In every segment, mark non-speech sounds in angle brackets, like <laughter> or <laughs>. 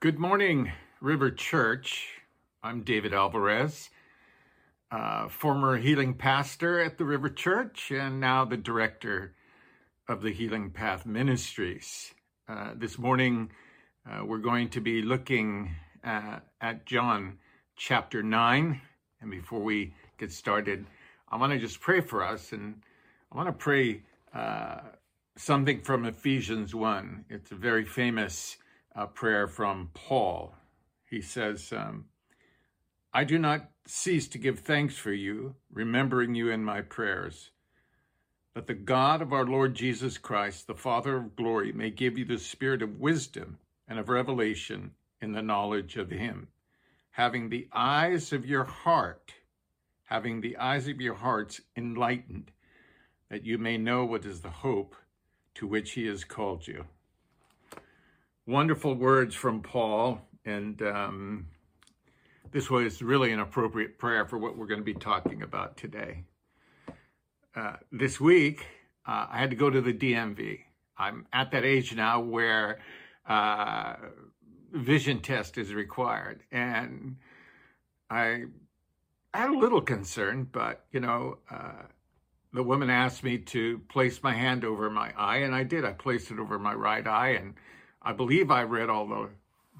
Good morning, River Church. I'm David Alvarez, uh, former healing pastor at the River Church and now the director of the Healing Path Ministries. Uh, this morning, uh, we're going to be looking uh, at John chapter 9. And before we get started, I want to just pray for us and I want to pray uh, something from Ephesians 1. It's a very famous uh, prayer from Paul. He says, um, I do not cease to give thanks for you, remembering you in my prayers, that the God of our Lord Jesus Christ, the Father of glory, may give you the spirit of wisdom and of revelation in the knowledge of him, having the eyes of your heart, having the eyes of your hearts enlightened, that you may know what is the hope to which he has called you. Wonderful words from Paul, and um, this was really an appropriate prayer for what we're going to be talking about today. Uh, this week, uh, I had to go to the DMV. I'm at that age now where uh, vision test is required, and I had a little concern, but you know, uh, the woman asked me to place my hand over my eye, and I did. I placed it over my right eye, and I believe I read all the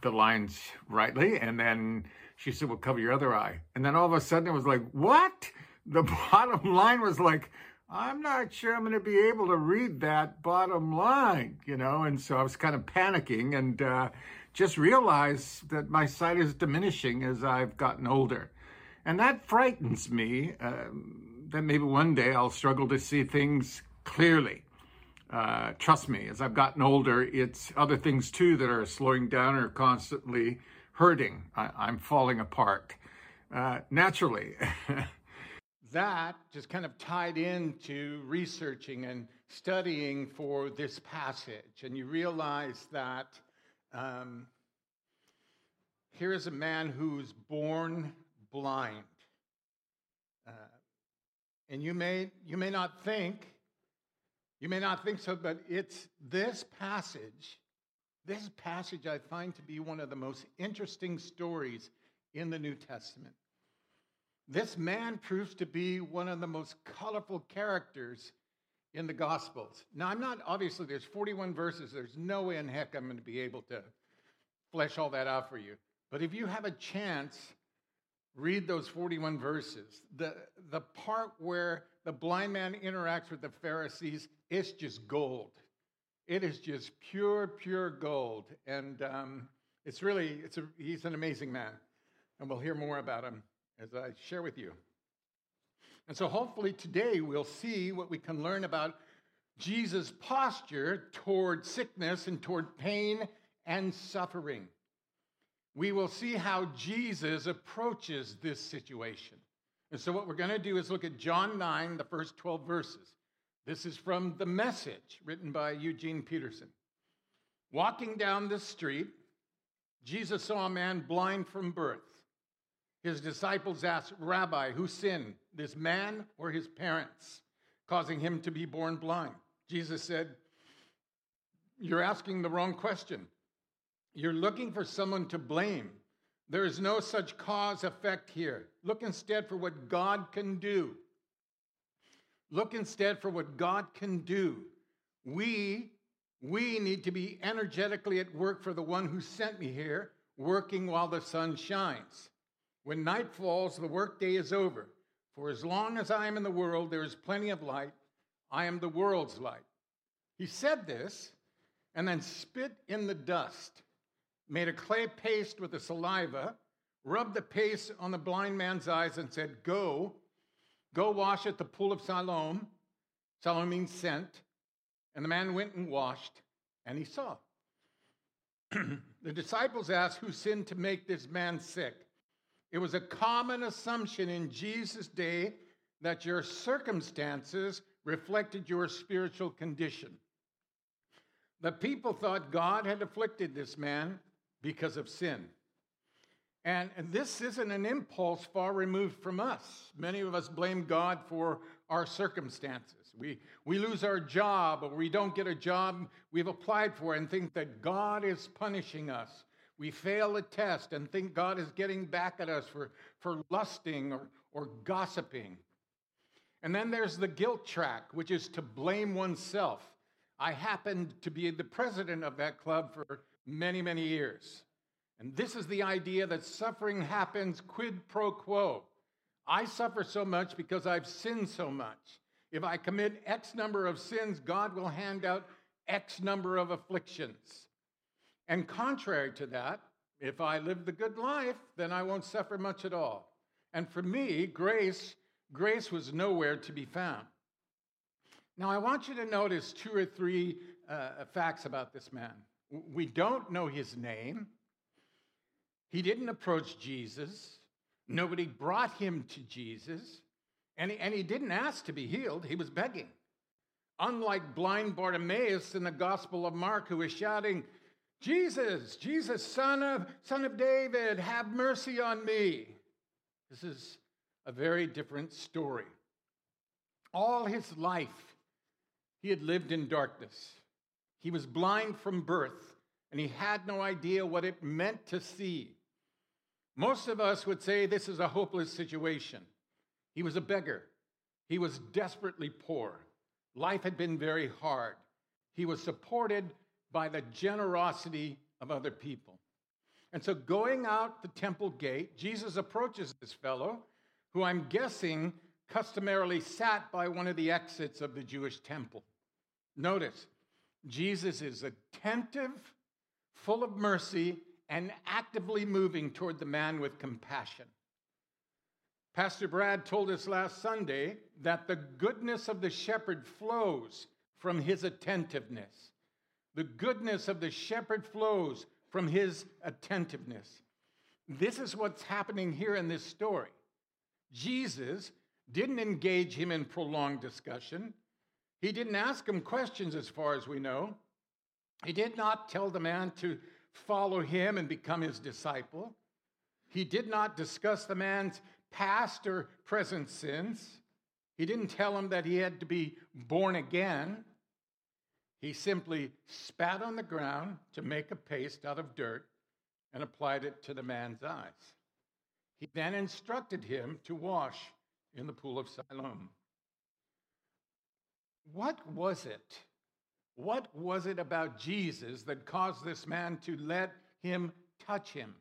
the lines rightly. And then she said, "Well, cover your other eye." And then all of a sudden, it was like, "What?" The <laughs> bottom line was like, "I'm not sure I'm going to be able to read that bottom line," you know. And so I was kind of panicking, and uh, just realized that my sight is diminishing as I've gotten older, and that frightens me. Um, that maybe one day I'll struggle to see things clearly. Uh, trust me, as I've gotten older, it's other things too that are slowing down or constantly hurting. I, am falling apart uh, naturally. <laughs> that just kind of tied into researching and studying for this passage. And you realize that um, here is a man who's born blind. Uh, and you may, you may not think, you may not think so, but it's this passage, this passage I find to be one of the most interesting stories in the New Testament. This man proves to be one of the most colorful characters in the Gospels. Now, I'm not, obviously, there's 41 verses. There's no way in heck I'm going to be able to flesh all that out for you. But if you have a chance read those 41 verses. The, the part where the blind man interacts with the Pharisees, it's just gold. It is just pure, pure gold. And um, it's really, it's a, he's an amazing man. And we'll hear more about him as I share with you. And so hopefully today we'll see what we can learn about Jesus' posture toward sickness and toward pain and suffering we will see how Jesus approaches this situation. And so, what we're going to do is look at John 9, the first 12 verses. This is from The Message, written by Eugene Peterson. Walking down the street, Jesus saw a man blind from birth. His disciples asked, Rabbi, who sinned, this man or his parents, causing him to be born blind? Jesus said, You're asking the wrong question. You're looking for someone to blame. There is no such cause effect here. Look instead for what God can do. Look instead for what God can do. We we need to be energetically at work for the one who sent me here, working while the sun shines. When night falls, the workday is over. For as long as I am in the world, there is plenty of light. I am the world's light. He said this and then spit in the dust made a clay paste with the saliva, rubbed the paste on the blind man's eyes, and said, Go, go wash at the pool of Siloam. Siloam means sent. And the man went and washed, and he saw. <clears throat> the disciples asked, Who sinned to make this man sick? It was a common assumption in Jesus' day that your circumstances reflected your spiritual condition. The people thought God had afflicted this man because of sin. And, and this isn't an impulse far removed from us. Many of us blame God for our circumstances. We, we lose our job or we don't get a job we've applied for and think that God is punishing us. We fail a test and think God is getting back at us for, for lusting or, or gossiping. And then there's the guilt track, which is to blame oneself. I happened to be the president of that club for many, many years. And this is the idea that suffering happens quid pro quo. I suffer so much because I've sinned so much. If I commit X number of sins, God will hand out X number of afflictions. And contrary to that, if I live the good life, then I won't suffer much at all. And for me, grace, grace was nowhere to be found. Now, I want you to notice two or three uh, facts about this man. We don't know his name. He didn't approach Jesus. Nobody brought him to Jesus. And he, and he didn't ask to be healed, he was begging. Unlike blind Bartimaeus in the Gospel of Mark, who was shouting, Jesus, Jesus, son of, son of David, have mercy on me. This is a very different story. All his life, he had lived in darkness. He was blind from birth, and he had no idea what it meant to see. Most of us would say this is a hopeless situation. He was a beggar. He was desperately poor. Life had been very hard. He was supported by the generosity of other people. And so, going out the temple gate, Jesus approaches this fellow, who I'm guessing customarily sat by one of the exits of the Jewish temple. Notice, Jesus is attentive, full of mercy, and actively moving toward the man with compassion. Pastor Brad told us last Sunday that the goodness of the shepherd flows from his attentiveness. The goodness of the shepherd flows from his attentiveness. This is what's happening here in this story. Jesus didn't engage him in prolonged discussion. He didn't ask him questions, as far as we know. He did not tell the man to follow him and become his disciple. He did not discuss the man's past or present sins. He didn't tell him that he had to be born again. He simply spat on the ground to make a paste out of dirt and applied it to the man's eyes. He then instructed him to wash in the pool of Siloam. What was it? What was it about Jesus that caused this man to let him touch him?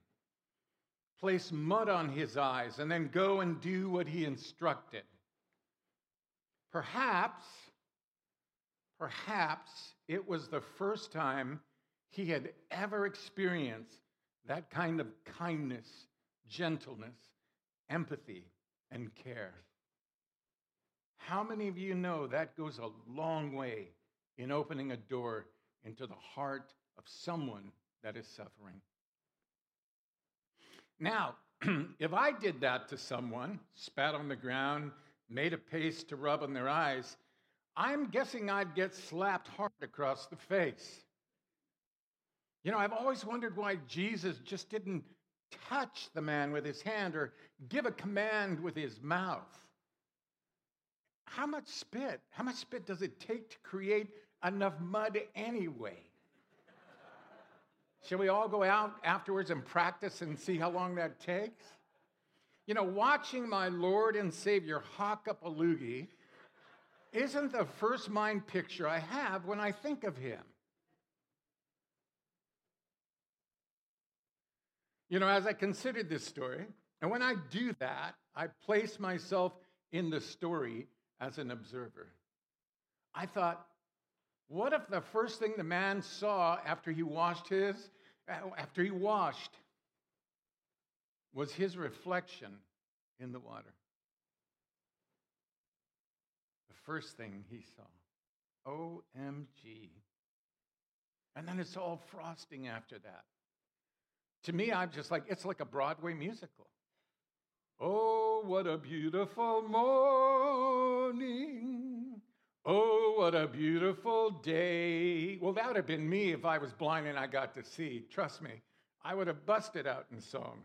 place mud on his eyes, and then go and do what he instructed. Perhaps, perhaps it was the first time he had ever experienced that kind of kindness, gentleness, empathy, and care. How many of you know that goes a long way in opening a door into the heart of someone that is suffering? Now, <clears throat> if I did that to someone, spat on the ground, made a paste to rub on their eyes, I'm guessing I'd get slapped hard across the face. You know, I've always wondered why Jesus just didn't touch the man with his hand or give a command with his mouth. How much spit? How much spit does it take to create enough mud anyway? Shall we all go out afterwards and practice and see how long that takes? You know, watching my Lord and Savior hawk up a loogie isn't the first mind picture I have when I think of him. You know, as I considered this story, and when I do that, I place myself in the story as an observer. I thought, what if the first thing the man saw after he washed his, uh, after he washed, was his reflection in the water? The first thing he saw. OMG. And then it's all frosting after that. To me, I'm just like, it's like a Broadway musical. Oh, what a beautiful morning. Oh, what a beautiful day. Well, that would have been me if I was blind and I got to see. Trust me, I would have busted out in song.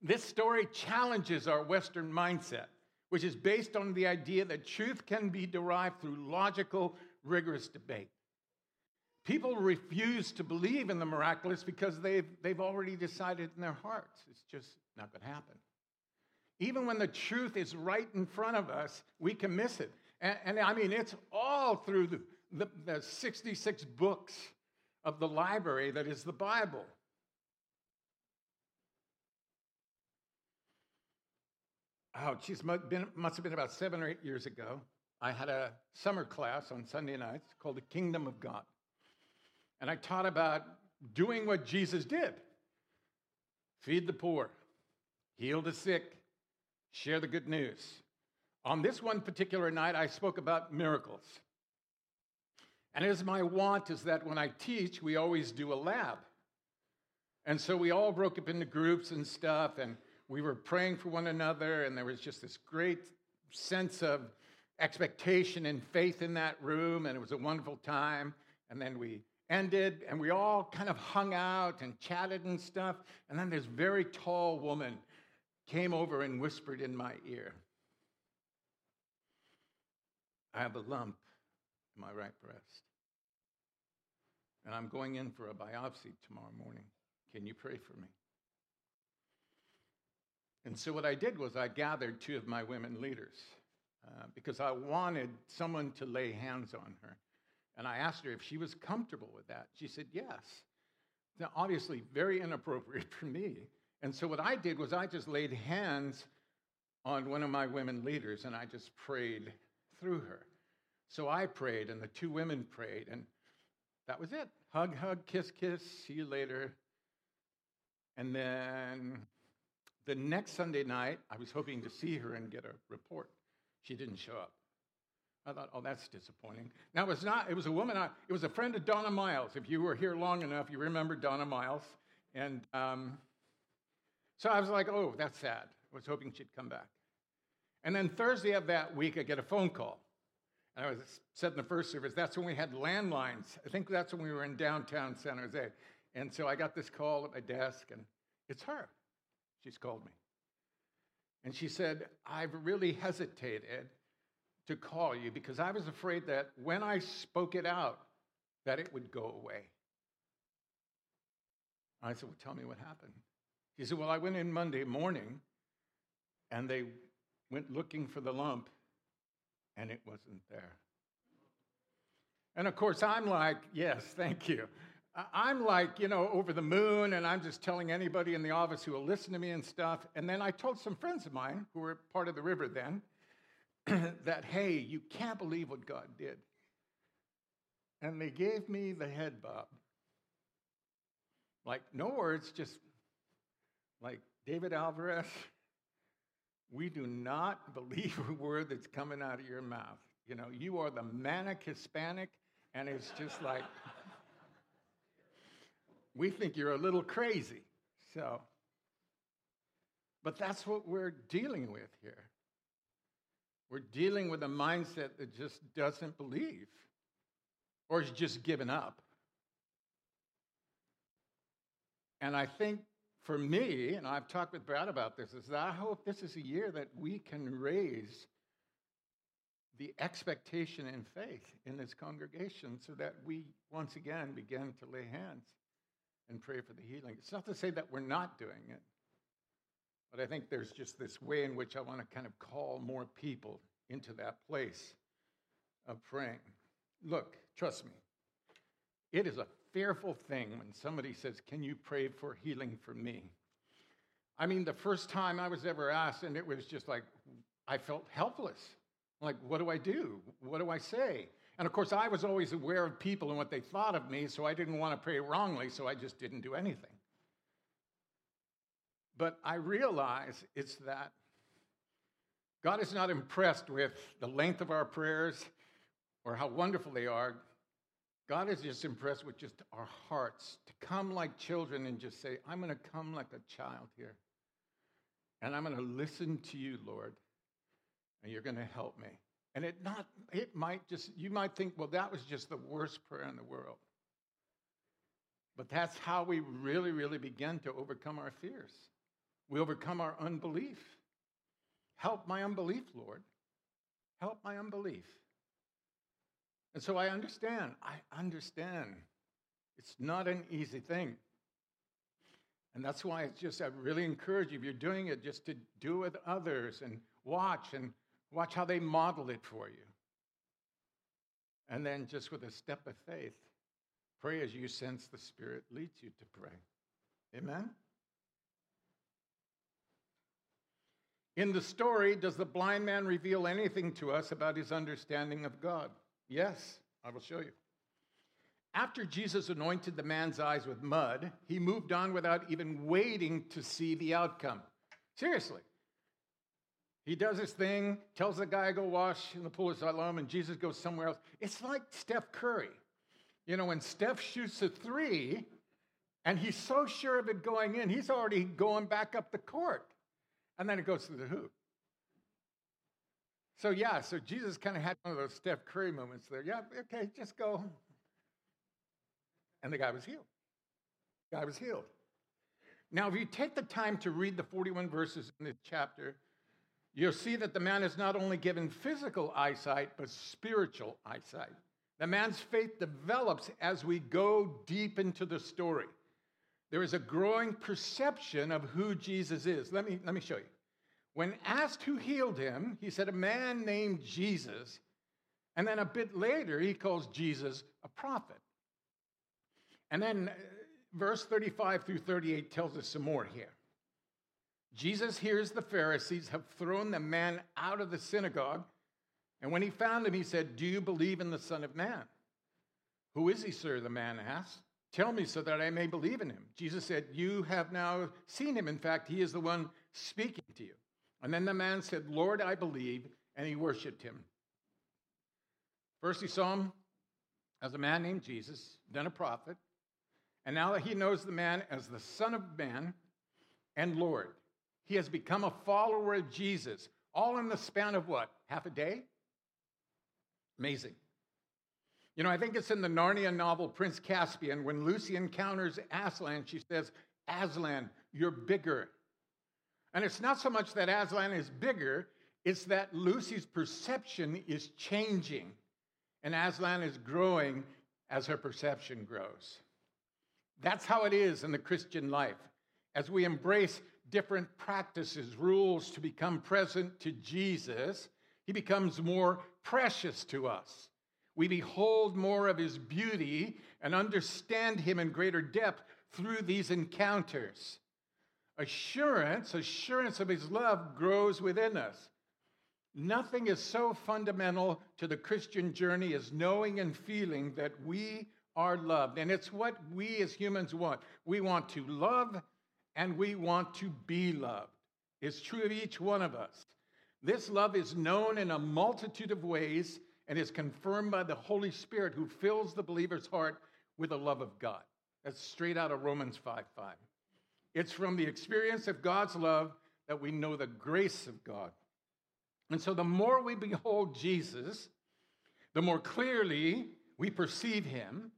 This story challenges our Western mindset, which is based on the idea that truth can be derived through logical, rigorous debate. people refuse to believe in the miraculous because they've, they've already decided in their hearts it's just not going to happen. Even when the truth is right in front of us, we can miss it. And, and I mean, it's all through the, the, the 66 books of the library that is the Bible. Oh, geez, must have been about seven or eight years ago. I had a summer class on Sunday nights called The Kingdom of God. And I taught about doing what Jesus did feed the poor, heal the sick, share the good news. On this one particular night, I spoke about miracles. And as my want is that when I teach, we always do a lab. And so we all broke up into groups and stuff, and we were praying for one another, and there was just this great sense of expectation and faith in that room, and it was a wonderful time. And then we ended, and we all kind of hung out and chatted and stuff. And then this very tall woman came over and whispered in my ear, I have a lump in my right breast. And I'm going in for a biopsy tomorrow morning. Can you pray for me? And so, what I did was I gathered two of my women leaders uh, because I wanted someone to lay hands on her. And I asked her if she was comfortable with that. She said, yes. Now, obviously, very inappropriate <laughs> for me. And so what I did was I just laid hands on one of my women leaders and I just prayed through her. So I prayed and the two women prayed and that was it. Hug, hug, kiss, kiss, see you later. And then the next Sunday night, I was hoping to see her and get a report. She didn't show up. I thought, oh, that's disappointing. Now, it was not, it was a woman, I, it was a friend of Donna Miles. If you were here long enough, you remember Donna Miles. And um, so I was like, oh, that's sad. I was hoping she'd come back. And then Thursday of that week, I get a phone call. And I was said in the first service, that's when we had landlines. I think that's when we were in downtown San Jose. And so I got this call at my desk, and it's her. She's called me. And she said, I've really hesitated to call you because I was afraid that when I spoke it out, that it would go away. I said, Well, tell me what happened. She said, Well, I went in Monday morning and they went looking for the lump and it wasn't there. And of course, I'm like, Yes, thank you. I'm like, you know, over the moon, and I'm just telling anybody in the office who will listen to me and stuff. And then I told some friends of mine who were part of the river then, <clears throat> that, hey, you can't believe what God did. And they gave me the head bob. Like, no words, just like David Alvarez, <laughs> we do not <laughs> believe a word that's coming out of your mouth. You know, you are the manic Hispanic, and it's just like, <laughs> we think you're a little crazy. So, but that's what we're dealing with here. We're dealing with a mindset that just doesn't believe or is just given up. And I think for me, and I've talked with Brad about this, is that I hope this is a year that we can raise the expectation and faith in this congregation so that we once again begin to lay hands and pray for the healing. It's not to say that we're not doing it, but I think there's just this way in which I want to kind of call more people into that place of praying. Look, trust me, it is a fearful thing when somebody says, Can you pray for healing for me? I mean, the first time I was ever asked, and it was just like, I felt helpless. Like, what do I do? What do I say? And of course, I was always aware of people and what they thought of me, so I didn't want to pray wrongly, so I just didn't do anything. But I realize it's that God is not impressed with the length of our prayers or how wonderful they are. God is just impressed with just our hearts to come like children and just say, I'm going to come like a child here. And I'm going to listen to you, Lord, and you're going to help me. And it not it might just you might think, well, that was just the worst prayer in the world. But that's how we really, really begin to overcome our fears. We overcome our unbelief. Help my unbelief, Lord. Help my unbelief. And so I understand. I understand It's not an easy thing. And that's why it's just, I really encourage you, if you're doing it, just to do it with others and watch and watch how they model it for you. And then just with a step of faith, pray as you sense the Spirit leads you to pray. Amen? In the story, does the blind man reveal anything to us about his understanding of God? Yes, I will show you. After Jesus anointed the man's eyes with mud, he moved on without even waiting to see the outcome. Seriously. He does his thing, tells the guy, go wash in the pool of Siloam, and Jesus goes somewhere else. It's like Steph Curry. You know, when Steph shoots a three, and he's so sure of it going in, he's already going back up the court. And then it goes through the hoop. So, yeah, so Jesus kind of had one of those Steph Curry moments there. Yeah, okay, just go. And the guy was healed. The guy was healed. Now, if you take the time to read the 41 verses in this chapter, you'll see that the man is not only given physical eyesight, but spiritual eyesight. The man's faith develops as we go deep into the story. There is a growing perception of who Jesus is. Let me, let me show you. When asked who healed him, he said, A man named Jesus. And then a bit later, he calls Jesus a prophet. And then uh, verse 35 through 38 tells us some more here. Jesus hears the Pharisees have thrown the man out of the synagogue. And when he found him, he said, Do you believe in the Son of Man? Who is he, sir? The man asked. Tell me so that I may believe in him. Jesus said, You have now seen him. In fact, he is the one speaking to you. And then the man said, Lord, I believe. And he worshiped him. First, he saw him as a man named Jesus, then a prophet. And now that he knows the man as the Son of Man and Lord, he has become a follower of Jesus, all in the span of what? Half a day? Amazing. You know, I think it's in the Narnia novel Prince Caspian when Lucy encounters Aslan, she says, Aslan, you're bigger. And it's not so much that Aslan is bigger, it's that Lucy's perception is changing. And Aslan is growing as her perception grows. That's how it is in the Christian life. As we embrace different practices, rules to become present to Jesus, he becomes more precious to us. We behold more of his beauty and understand him in greater depth through these encounters. Assurance, assurance of his love grows within us. Nothing is so fundamental to the Christian journey as knowing and feeling that we are loved. And it's what we as humans want. We want to love and we want to be loved. It's true of each one of us. This love is known in a multitude of ways and is confirmed by the Holy Spirit who fills the believer's heart with the love of God. That's straight out of Romans 5 5. It's from the experience of God's love that we know the grace of God. And so the more we behold Jesus, the more clearly we perceive him,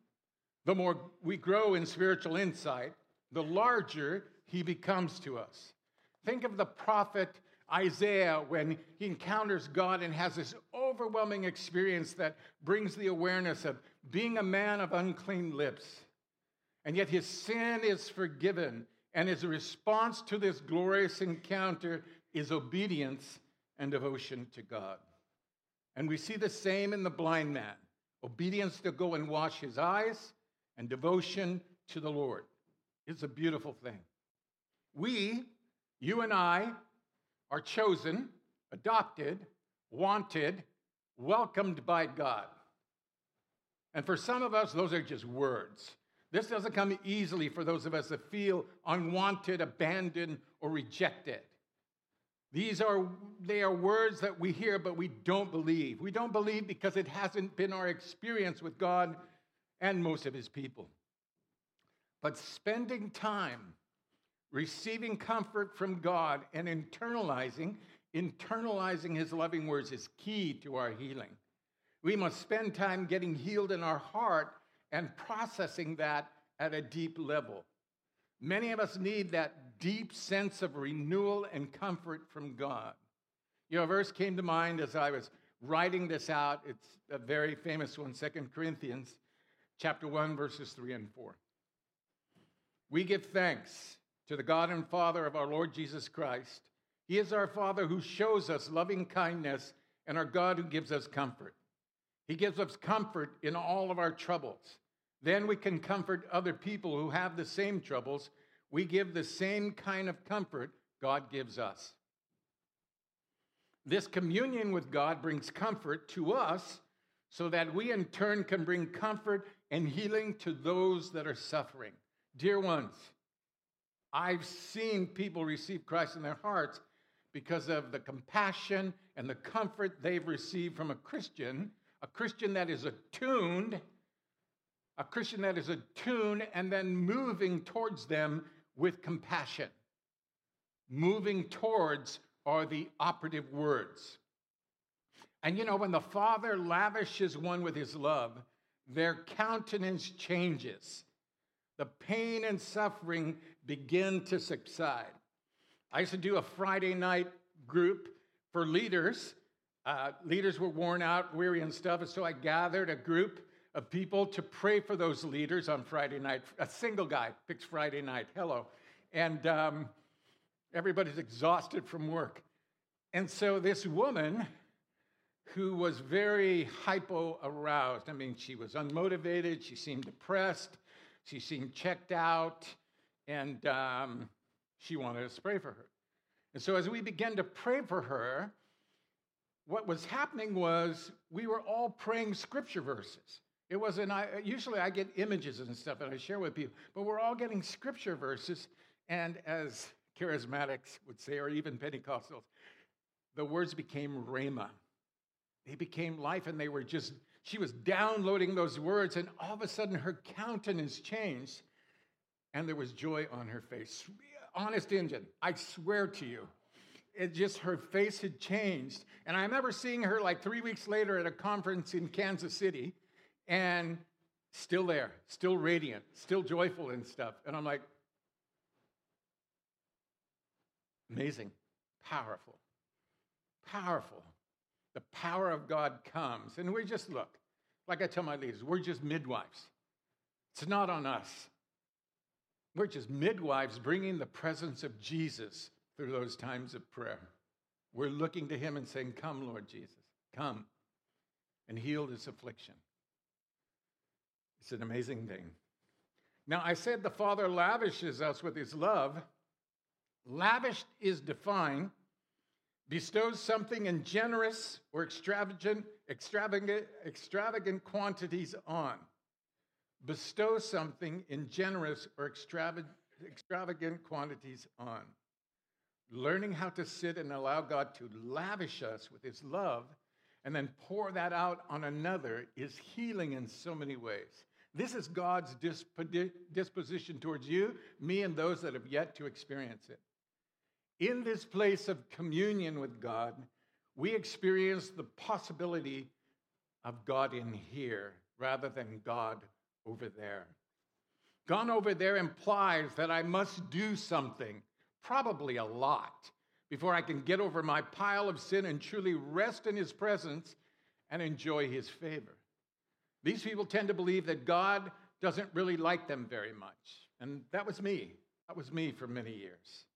the more we grow in spiritual insight, the larger he becomes to us. Think of the prophet Isaiah when he encounters God and has this overwhelming experience that brings the awareness of being a man of unclean lips. And yet his sin is forgiven. And his response to this glorious encounter is obedience and devotion to God. And we see the same in the blind man obedience to go and wash his eyes, and devotion to the Lord. It's a beautiful thing. We, you and I, are chosen, adopted, wanted, welcomed by God. And for some of us, those are just words. This doesn't come easily for those of us that feel unwanted, abandoned, or rejected. These are they are words that we hear but we don't believe. We don't believe because it hasn't been our experience with God and most of his people. But spending time receiving comfort from God and internalizing, internalizing his loving words is key to our healing. We must spend time getting healed in our heart and processing that at a deep level. Many of us need that deep sense of renewal and comfort from God. You know, a verse came to mind as I was writing this out. It's a very famous one, one, Second Corinthians chapter 1, verses 3 and 4. We give thanks to the God and Father of our Lord Jesus Christ. He is our Father who shows us loving kindness and our God who gives us comfort. He gives us comfort in all of our troubles. Then we can comfort other people who have the same troubles. We give the same kind of comfort God gives us. This communion with God brings comfort to us so that we in turn can bring comfort and healing to those that are suffering. Dear ones, I've seen people receive Christ in their hearts because of the compassion and the comfort they've received from a Christian, a Christian that is attuned, a Christian that is attuned and then moving towards them with compassion. Moving towards are the operative words. And you know, when the Father lavishes one with his love, their countenance changes. The pain and suffering begin to subside. I used to do a Friday night group for leaders. Uh, leaders were worn out, weary, and stuff. And so I gathered a group of people to pray for those leaders on Friday night. A single guy picks Friday night. Hello. And um, everybody's exhausted from work. And so this woman who was very hypo aroused, I mean, she was unmotivated, she seemed depressed, she seemed checked out, and um, she wanted us to pray for her. And so as we began to pray for her, what was happening was we were all praying scripture verses. It wasn't, I, usually I get images and stuff that I share with people, but we're all getting scripture verses. And as charismatics would say, or even Pentecostals, the words became rhema. They became life, and they were just, she was downloading those words, and all of a sudden her countenance changed, and there was joy on her face. Honest Injun, I swear to you. It just, her face had changed. And I remember seeing her like three weeks later at a conference in Kansas City, and still there, still radiant, still joyful and stuff. And I'm like, amazing, powerful powerful. The power of God comes. And we just look, like I tell my leaders, we're just midwives. It's not on us. We're just midwives bringing the presence of Jesus through those times of prayer. We're looking to him and saying, Come, Lord Jesus, come and heal this affliction. It's an amazing thing. Now, I said the Father lavishes us with his love. Lavished is defined bestows something in generous or extravagant, extravagant, extravagant quantities on. Bestow something in generous or extravagant, extravagant quantities on. Learning how to sit and allow God to lavish us with His love and then pour that out on another is healing in so many ways. This is God's disposition towards you, me, and those that have yet to experience it. In this place of communion with God, we experience the possibility of God in here rather than God over there. Gone over there implies that I must do something, probably a lot, before I can get over my pile of sin and truly rest in His presence and enjoy His favor. These people tend to believe that God doesn't really like them very much. And that was me. That was me for many years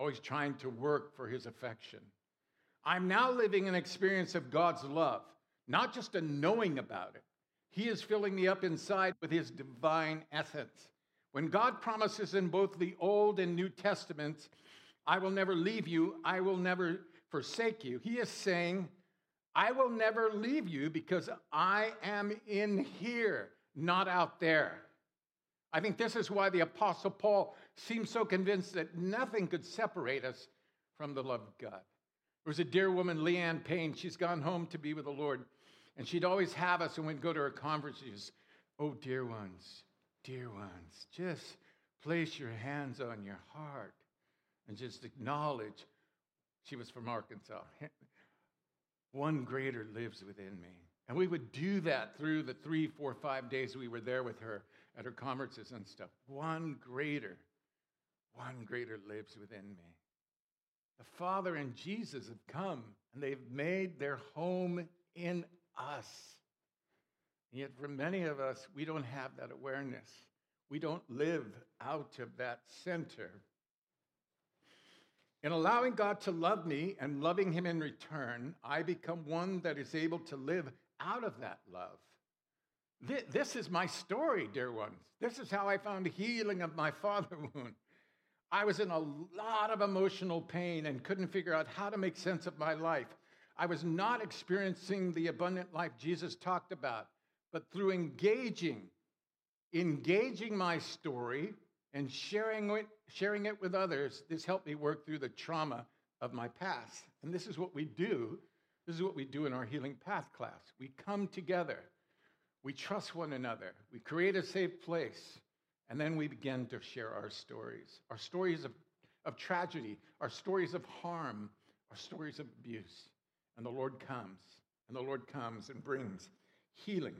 always trying to work for his affection. I'm now living an experience of God's love, not just a knowing about it. He is filling me up inside with his divine essence. When God promises in both the Old and New Testaments, I will never leave you, I will never forsake you, he is saying, I will never leave you because I am in here, not out there. I think this is why the Apostle Paul seems so convinced that nothing could separate us from the love of God. There was a dear woman, Leanne Payne. She's gone home to be with the Lord. And she'd always have us, and we'd go to her conferences. Oh, dear ones, dear ones, just place your hands on your heart and just acknowledge. She was from Arkansas. <laughs> One greater lives within me. And we would do that through the three, four, five days we were there with her at her conferences and stuff. One greater, one greater lives within me. The Father and Jesus have come and they've made their home in us. And yet, for many of us, we don't have that awareness. We don't live out of that center. In allowing God to love me and loving Him in return, I become one that is able to live out of that love. This is my story, dear ones. This is how I found healing of my <laughs> father wound. I was in a lot of emotional pain and couldn't figure out how to make sense of my life. I was not experiencing the abundant life Jesus talked about, but through engaging, engaging my story and sharing it, sharing it with others, this helped me work through the trauma of my past. And this is what we do. This is what we do in our Healing Path class. We come together, we trust one another, we create a safe place, and then we begin to share our stories our stories of, of tragedy, our stories of harm, our stories of abuse. And the Lord comes, and the Lord comes and brings healing.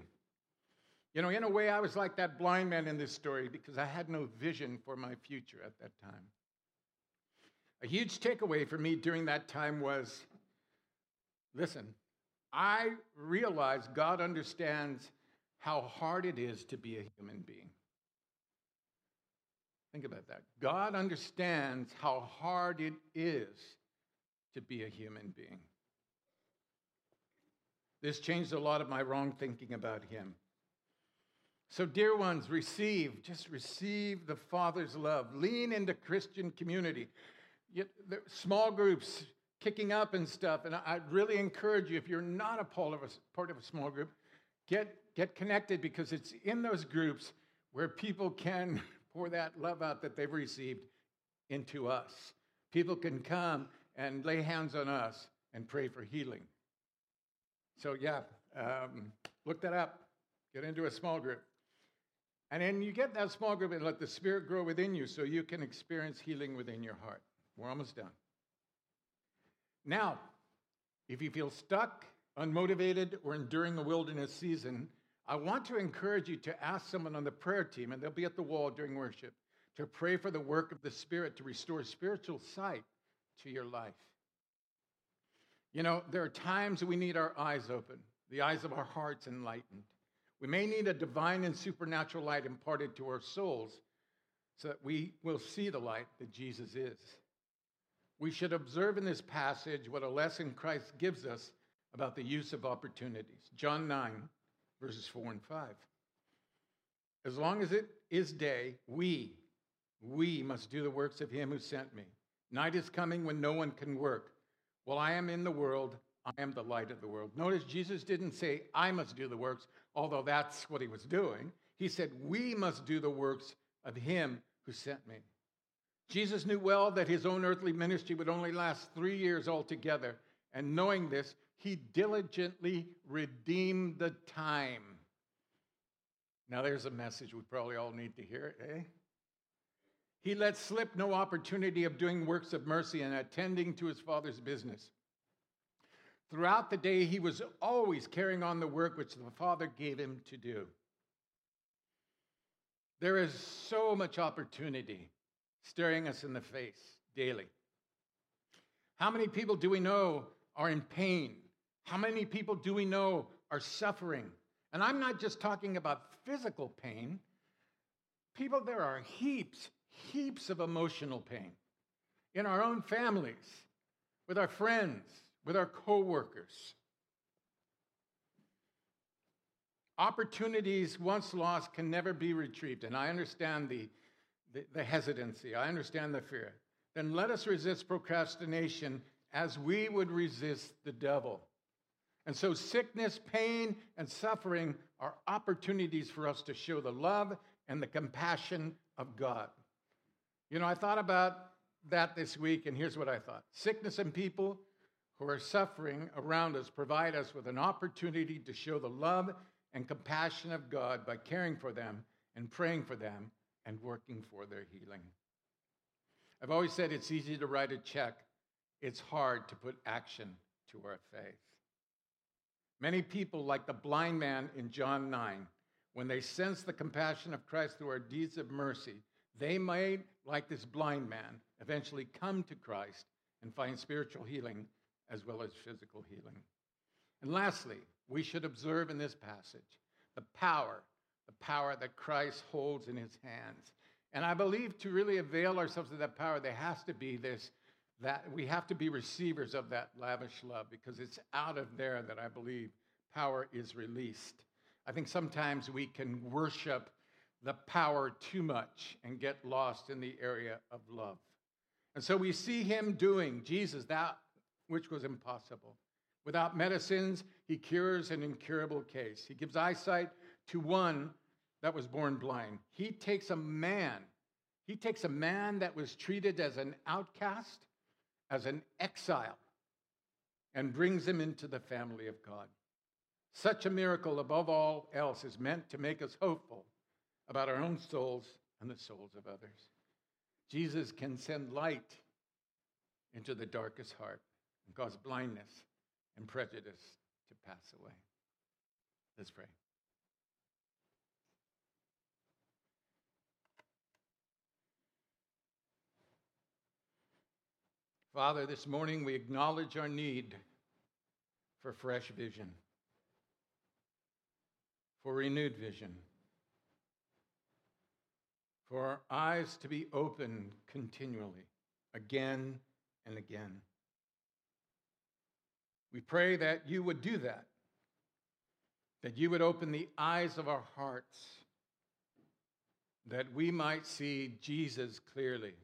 You know, in a way, I was like that blind man in this story because I had no vision for my future at that time. A huge takeaway for me during that time was listen, I realized God understands how hard it is to be a human being. Think about that. God understands how hard it is to be a human being. This changed a lot of my wrong thinking about Him. So, dear ones, receive, just receive the Father's love. Lean into Christian community. Small groups kicking up and stuff. And I'd really encourage you, if you're not a part of a, part of a small group, get, get connected because it's in those groups where people can <laughs> pour that love out that they've received into us. People can come and lay hands on us and pray for healing. So, yeah, um, look that up. Get into a small group. And then you get that small group and let the Spirit grow within you so you can experience healing within your heart. We're almost done. Now, if you feel stuck, unmotivated, or enduring a wilderness season, I want to encourage you to ask someone on the prayer team, and they'll be at the wall during worship, to pray for the work of the Spirit to restore spiritual sight to your life. You know, there are times we need our eyes open, the eyes of our hearts enlightened. We may need a divine and supernatural light imparted to our souls so that we will see the light that Jesus is. We should observe in this passage what a lesson Christ gives us about the use of opportunities. John 9, verses 4 and 5. As long as it is day, we, we must do the works of him who sent me. Night is coming when no one can work. While I am in the world, I am the light of the world. Notice Jesus didn't say, I must do the works, although that's what he was doing. He said, We must do the works of him who sent me. Jesus knew well that his own earthly ministry would only last three years altogether. And knowing this, he diligently redeemed the time. Now, there's a message we probably all need to hear, eh? He let slip no opportunity of doing works of mercy and attending to his father's business. Throughout the day, he was always carrying on the work which the Father gave him to do. There is so much opportunity staring us in the face daily. How many people do we know are in pain? How many people do we know are suffering? And I'm not just talking about physical pain. People, there are heaps, heaps of emotional pain in our own families, with our friends, with our coworkers. Opportunities once lost can never be retrieved. And I understand the, the, the, hesitancy, I understand the fear. Then let us resist procrastination as we would resist the devil. And so, sickness, pain, and suffering are opportunities for us to show the love and the compassion of God. You know, I thought about that this week, and here's what I thought sickness and people who are suffering around us provide us with an opportunity to show the love and compassion of God by caring for them and praying for them and working for their healing. I've always said it's easy to write a check, it's hard to put action to our faith. Many people, like the blind man in John 9, when they sense the compassion of Christ through our deeds of mercy, they may, like this blind man, eventually come to Christ and find spiritual healing as well as physical healing. And lastly, we should observe in this passage the power, the power that Christ holds in his hands. And I believe to really avail ourselves of that power, there has to be this that we have to be receivers of that lavish love because it's out of there that I believe power is released. I think sometimes we can worship the power too much and get lost in the area of love. And so we see him doing, Jesus, that which was impossible. Without medicines, he cures an incurable case. He gives eyesight to one that was born blind. He takes a man, he takes a man that was treated as an outcast, as an exile, and brings him into the family of God. Such a miracle, above all else, is meant to make us hopeful about our own souls and the souls of others. Jesus can send light into the darkest heart and cause blindness and prejudice to pass away. Let's pray. Father, this morning we acknowledge our need for fresh vision, for renewed vision, for our eyes to be open continually, again and again. We pray that you would do that, that you would open the eyes of our hearts, that we might see Jesus clearly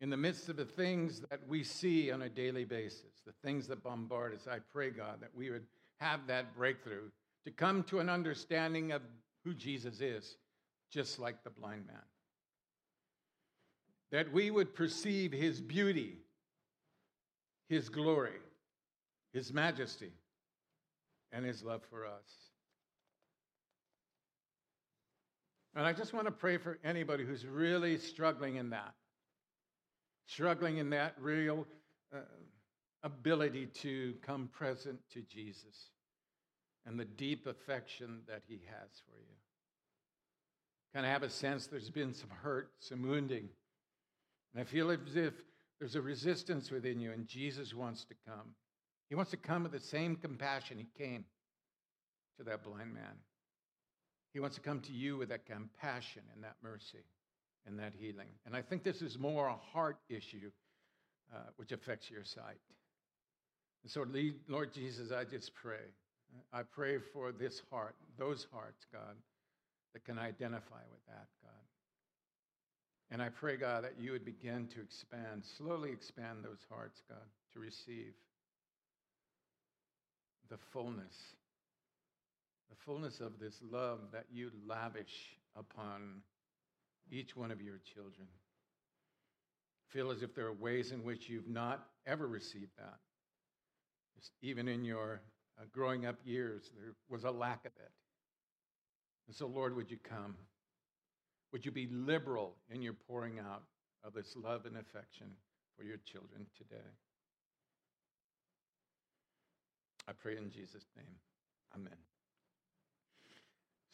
in the midst of the things that we see on a daily basis, the things that bombard us, I pray, God, that we would have that breakthrough to come to an understanding of who Jesus is, just like the blind man. That we would perceive his beauty, his glory, his majesty, and his love for us. And I just want to pray for anybody who's really struggling in that struggling in that real uh, ability to come present to Jesus and the deep affection that he has for you. Kind of have a sense there's been some hurt, some wounding. And I feel as if there's a resistance within you, and Jesus wants to come. He wants to come with the same compassion he came to that blind man. He wants to come to you with that compassion and that mercy and that healing. And I think this is more a heart issue uh, which affects your sight. And so, Lord Jesus, I just pray. I pray for this heart, those hearts, God, that can identify with that, God. And I pray, God, that you would begin to expand, slowly expand those hearts, God, to receive the fullness, the fullness of this love that you lavish upon each one of your children. Feel as if there are ways in which you've not ever received that. Just even in your uh, growing up years, there was a lack of it. And so, Lord, would you come? Would you be liberal in your pouring out of this love and affection for your children today? I pray in Jesus' name. Amen.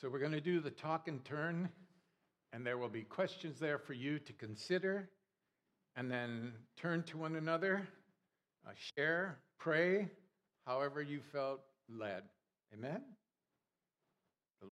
So, we're going to do the talk and turn and there will be questions there for you to consider and then turn to one another, uh, share, pray, however you felt led. Amen?